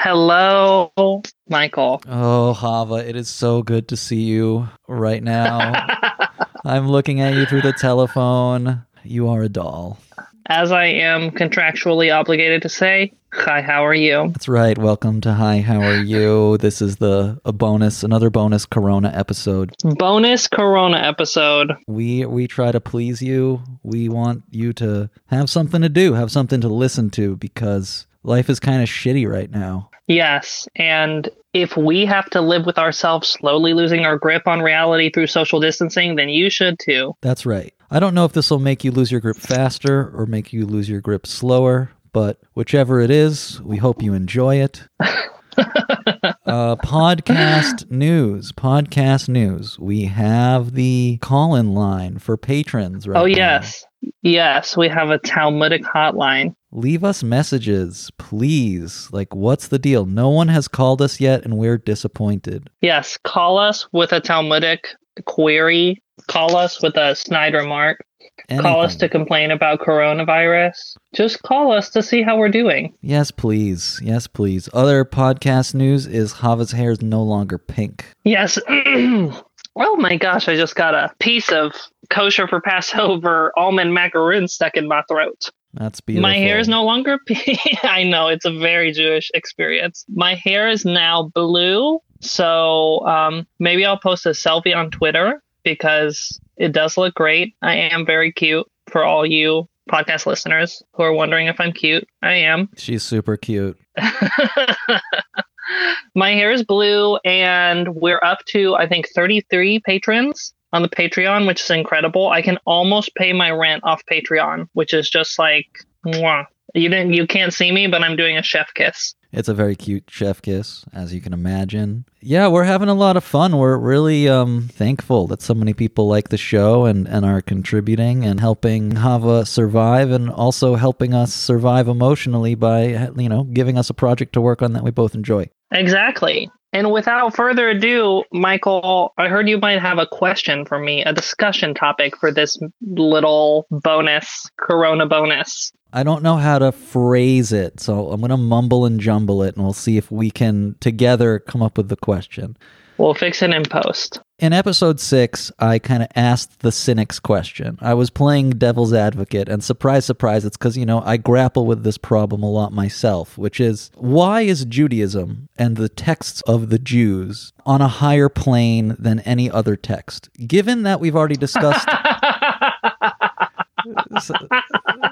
Hello, Michael. Oh, Hava, it is so good to see you right now. I'm looking at you through the telephone. You are a doll. As I am contractually obligated to say, hi, how are you? That's right. Welcome to Hi, how are you? This is the a bonus, another bonus Corona episode. Bonus Corona episode. We we try to please you. We want you to have something to do, have something to listen to because life is kind of shitty right now. Yes, and if we have to live with ourselves slowly losing our grip on reality through social distancing, then you should too. That's right. I don't know if this will make you lose your grip faster or make you lose your grip slower, but whichever it is, we hope you enjoy it. uh, podcast news. Podcast news. We have the call in line for patrons right oh, now. yes. Yes, we have a Talmudic hotline. Leave us messages, please. Like, what's the deal? No one has called us yet, and we're disappointed. Yes, call us with a Talmudic query. Call us with a snide remark. Call us to complain about coronavirus. Just call us to see how we're doing. Yes, please. Yes, please. Other podcast news is Hava's hair is no longer pink. Yes. oh my gosh, I just got a piece of kosher for Passover almond macaroon stuck in my throat. That's beautiful. My hair is no longer pink. I know it's a very Jewish experience. My hair is now blue. So um, maybe I'll post a selfie on Twitter because it does look great. I am very cute for all you podcast listeners who are wondering if I'm cute. I am. She's super cute. My hair is blue, and we're up to, I think, 33 patrons on the Patreon, which is incredible. I can almost pay my rent off Patreon, which is just like, mwah. You didn't, you can't see me, but I'm doing a chef kiss. It's a very cute chef kiss, as you can imagine. Yeah, we're having a lot of fun. We're really um, thankful that so many people like the show and, and are contributing and helping Hava survive and also helping us survive emotionally by, you know, giving us a project to work on that we both enjoy. Exactly. And without further ado, Michael, I heard you might have a question for me, a discussion topic for this little bonus, Corona bonus. I don't know how to phrase it, so I'm going to mumble and jumble it and we'll see if we can together come up with the question. We'll fix it in post. In episode six, I kind of asked the cynics question. I was playing devil's advocate, and surprise, surprise, it's because, you know, I grapple with this problem a lot myself, which is why is Judaism and the texts of the Jews on a higher plane than any other text? Given that we've already discussed.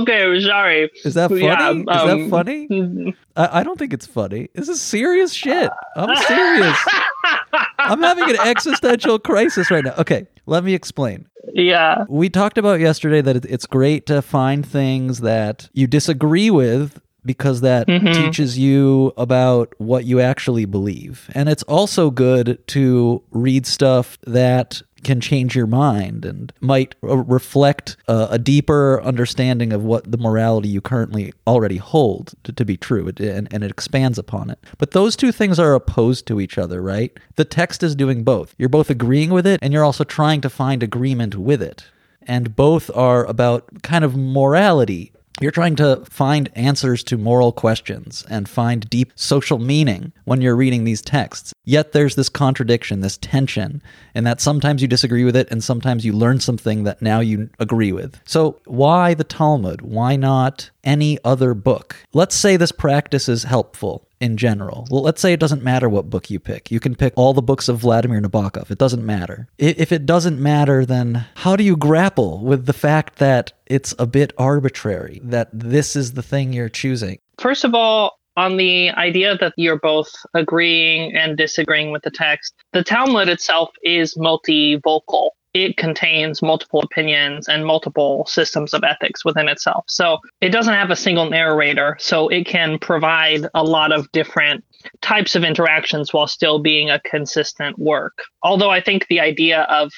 okay, sorry. Is that funny? Yeah, is that um, funny? I, I don't think it's funny. This is serious shit. I'm serious. I'm having an existential crisis right now. Okay, let me explain. yeah. We talked about yesterday that it's great to find things that you disagree with because that Mhm. teaches you about what you actually believe. And it's also good to read stuff that can change your mind and might reflect a deeper understanding of what the morality you currently already hold to, to be true and, and it expands upon it. But those two things are opposed to each other right? The text is doing both. You're both agreeing with it and you're also trying to find agreement with it. And both are about kind of morality you're trying to find answers to moral questions and find deep social meaning when you're reading these texts. Yet there's this contradiction, this tension, in that sometimes you disagree with it and sometimes you learn something that now you agree with. So, why the Talmud? Why not any other book? Let's say this practice is helpful in general. Well, let's say it doesn't matter what book you pick. You can pick all the books of Vladimir Nabokov. It doesn't matter. If it doesn't matter, then how do you grapple with the fact that it's a bit arbitrary, that this is the thing you're choosing? First of all, on the idea that you're both agreeing and disagreeing with the text, the Talmud itself is multivocal. It contains multiple opinions and multiple systems of ethics within itself. So it doesn't have a single narrator. So it can provide a lot of different types of interactions while still being a consistent work. Although I think the idea of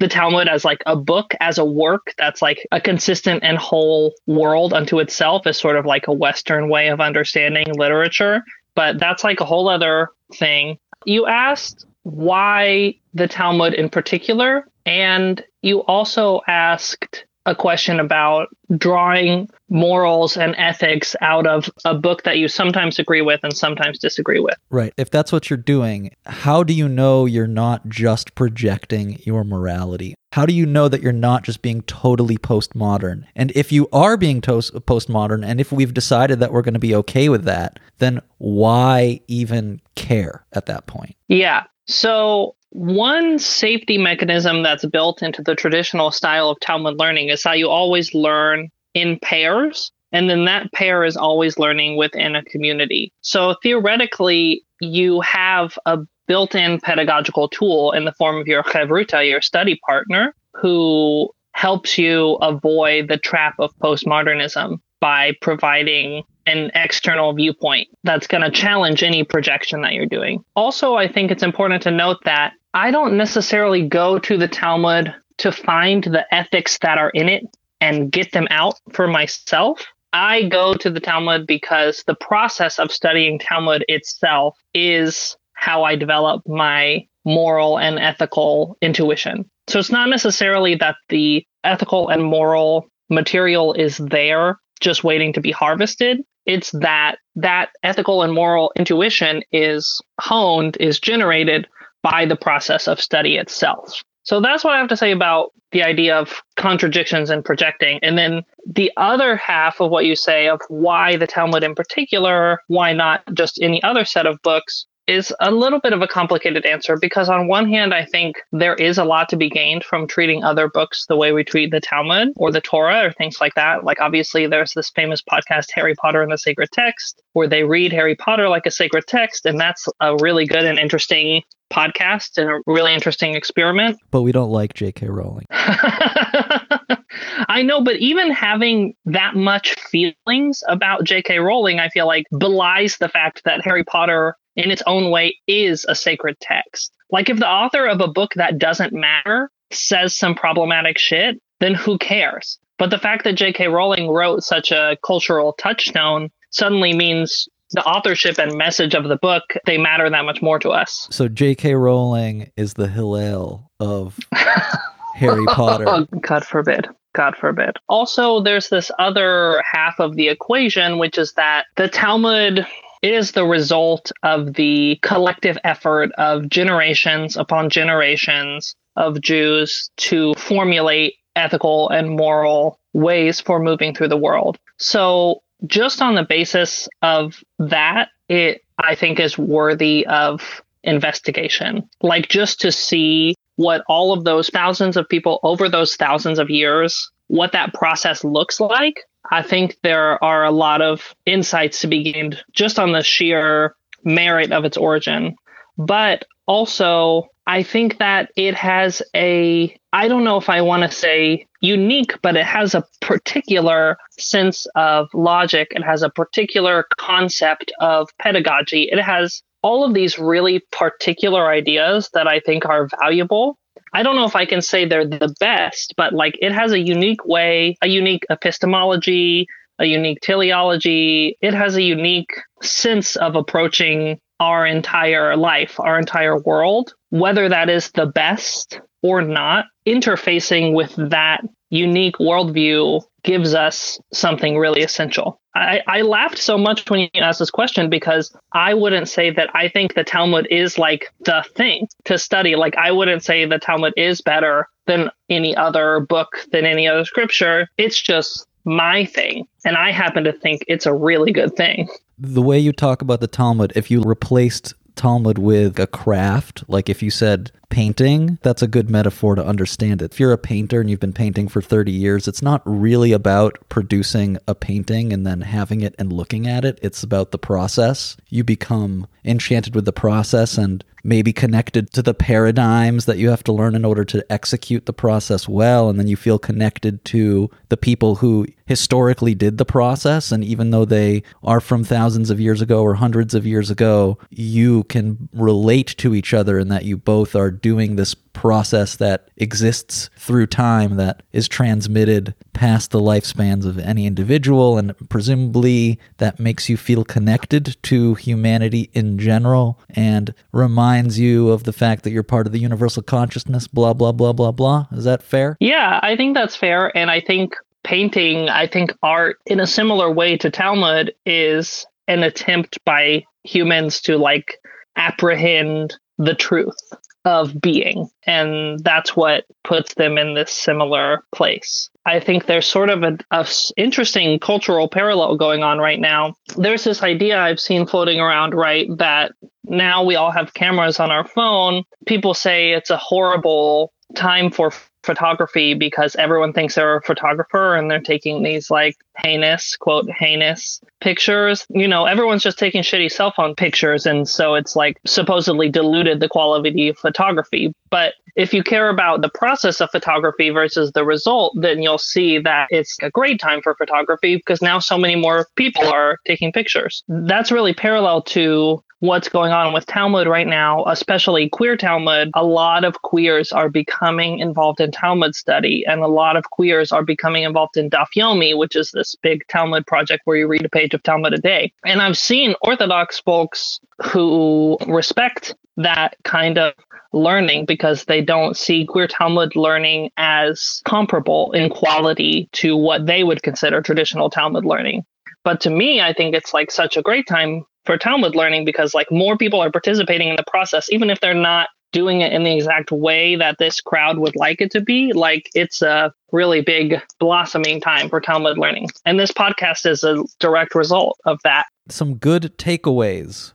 the Talmud as like a book, as a work that's like a consistent and whole world unto itself is sort of like a Western way of understanding literature. But that's like a whole other thing. You asked why the Talmud in particular, and you also asked a question about drawing morals and ethics out of a book that you sometimes agree with and sometimes disagree with. Right. If that's what you're doing, how do you know you're not just projecting your morality? How do you know that you're not just being totally postmodern? And if you are being to- postmodern, and if we've decided that we're going to be okay with that, then why even care at that point? Yeah. So one safety mechanism that's built into the traditional style of Talmud learning is how you always learn in pairs. And then that pair is always learning within a community. So theoretically, you have a built in pedagogical tool in the form of your chavruta, your study partner, who helps you avoid the trap of postmodernism by providing an external viewpoint that's going to challenge any projection that you're doing. Also, I think it's important to note that I don't necessarily go to the Talmud to find the ethics that are in it and get them out for myself. I go to the Talmud because the process of studying Talmud itself is how I develop my moral and ethical intuition. So it's not necessarily that the ethical and moral material is there just waiting to be harvested. It's that that ethical and moral intuition is honed, is generated by the process of study itself. So that's what I have to say about the idea of contradictions and projecting. And then the other half of what you say of why the Talmud in particular, why not just any other set of books, is a little bit of a complicated answer because, on one hand, I think there is a lot to be gained from treating other books the way we treat the Talmud or the Torah or things like that. Like, obviously, there's this famous podcast, Harry Potter and the Sacred Text, where they read Harry Potter like a sacred text. And that's a really good and interesting podcast and a really interesting experiment. But we don't like J.K. Rowling. I know, but even having that much feelings about J.K. Rowling, I feel like belies the fact that Harry Potter in its own way is a sacred text. Like if the author of a book that doesn't matter says some problematic shit, then who cares? But the fact that J.K. Rowling wrote such a cultural touchstone suddenly means the authorship and message of the book they matter that much more to us. So J.K. Rowling is the Hillel of Harry Potter. God forbid. God forbid. Also, there's this other half of the equation, which is that the Talmud is the result of the collective effort of generations upon generations of Jews to formulate ethical and moral ways for moving through the world. So, just on the basis of that, it I think is worthy of investigation. Like just to see what all of those thousands of people over those thousands of years, what that process looks like I think there are a lot of insights to be gained just on the sheer merit of its origin. But also, I think that it has a, I don't know if I want to say unique, but it has a particular sense of logic. It has a particular concept of pedagogy. It has all of these really particular ideas that I think are valuable I don't know if I can say they're the best, but like it has a unique way, a unique epistemology, a unique teleology. It has a unique sense of approaching our entire life, our entire world, whether that is the best or not, interfacing with that unique worldview gives us something really essential. I, I laughed so much when you asked this question because I wouldn't say that I think the Talmud is like the thing to study. Like, I wouldn't say the Talmud is better than any other book, than any other scripture. It's just my thing. And I happen to think it's a really good thing. The way you talk about the Talmud, if you replaced Talmud with a craft, like if you said painting, that's a good metaphor to understand it. If you're a painter and you've been painting for 30 years, it's not really about producing a painting and then having it and looking at it. It's about the process. You become enchanted with the process and maybe connected to the paradigms that you have to learn in order to execute the process well. And then you feel connected to the people who historically did the process. And even though they are from thousands of years ago or hundreds of years ago, you can relate to each other in that you both are doing this process that exists through time that is transmitted past the lifespans of any individual and presumably that makes you feel connected to humanity in general and reminds you of the fact that you're part of the universal consciousness blah blah blah blah blah. Is that fair? Yeah, I think that's fair. And I think painting, I think art in a similar way to Talmud is an attempt by humans to like apprehend the truth of being. And that's what puts them in this similar place. I think there's sort of an interesting cultural parallel going on right now. There's this idea I've seen floating around, right, that now we all have cameras on our phone. People say it's a horrible time for photography because everyone thinks they're a photographer and they're taking these like heinous quote heinous pictures. You know everyone's just taking shitty cell phone pictures and so it's like supposedly diluted the quality of photography. But if you care about the process of photography versus the result then you'll see that it's a great time for photography because now so many more people are taking pictures. That's really parallel to what's going on with Talmud right now, especially queer Talmud, a lot of queers are becoming involved in Talmud study, and a lot of queers are becoming involved in Daf Yomi, which is this big Talmud project where you read a page of Talmud a day. And I've seen Orthodox folks who respect that kind of learning because they don't see queer Talmud learning as comparable in quality to what they would consider traditional Talmud learning. But to me, I think it's like such a great time for Talmud learning because like more people are participating in the process, even if they're not doing it in the exact way that this crowd would like it to be. Like it's a really big blossoming time for Talmud learning. And this podcast is a direct result of that. some good takeaways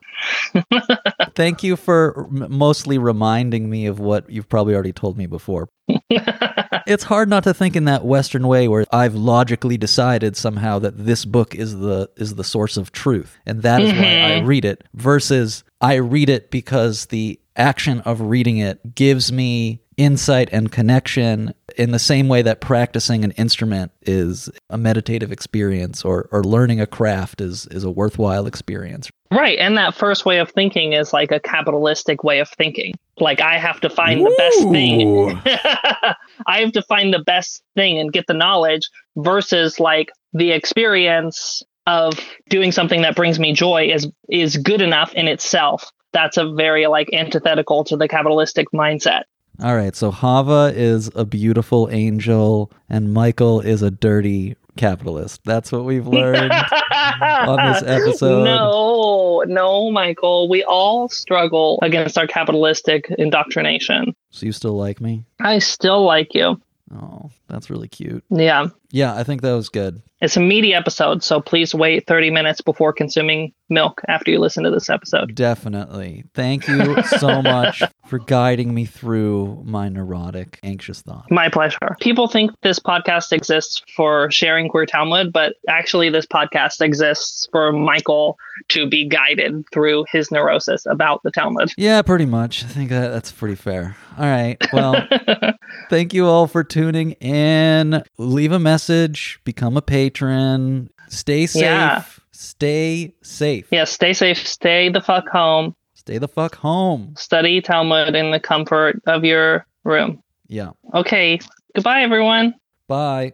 thank you for mostly reminding me of what you've probably already told me before it's hard not to think in that western way where i've logically decided somehow that this book is the is the source of truth and that is why i read it versus i read it because the action of reading it gives me insight and connection in the same way that practicing an instrument is a meditative experience or, or learning a craft is, is a worthwhile experience. Right. And that first way of thinking is like a capitalistic way of thinking. Like I have to find the best thing. I have to find the best thing and get the knowledge versus like the experience of doing something that brings me joy is is good enough in itself. That's a very like antithetical to the capitalistic mindset. All right, so Hava is a beautiful angel and Michael is a dirty capitalist. That's what we've learned on this episode. No, no, Michael. We all struggle against our capitalistic indoctrination. So you still like me? I still like you. Oh, that's really cute. Yeah. Yeah, I think that was good. It's a meaty episode, so please wait 30 minutes before consuming milk after you listen to this episode. Definitely. Thank you so much for guiding me through my neurotic, anxious thoughts. My pleasure. People think this podcast exists for sharing queer Talmud, but actually, this podcast exists for Michael to be guided through his neurosis about the Talmud. Yeah, pretty much. I think that, that's pretty fair. All right. Well, thank you all for tuning in. Leave a message, become a patron, stay safe. Yeah. Stay safe. yeah, stay safe, stay the fuck home, Stay the fuck home. study Talmud in the comfort of your room. Yeah. Okay, goodbye, everyone. Bye.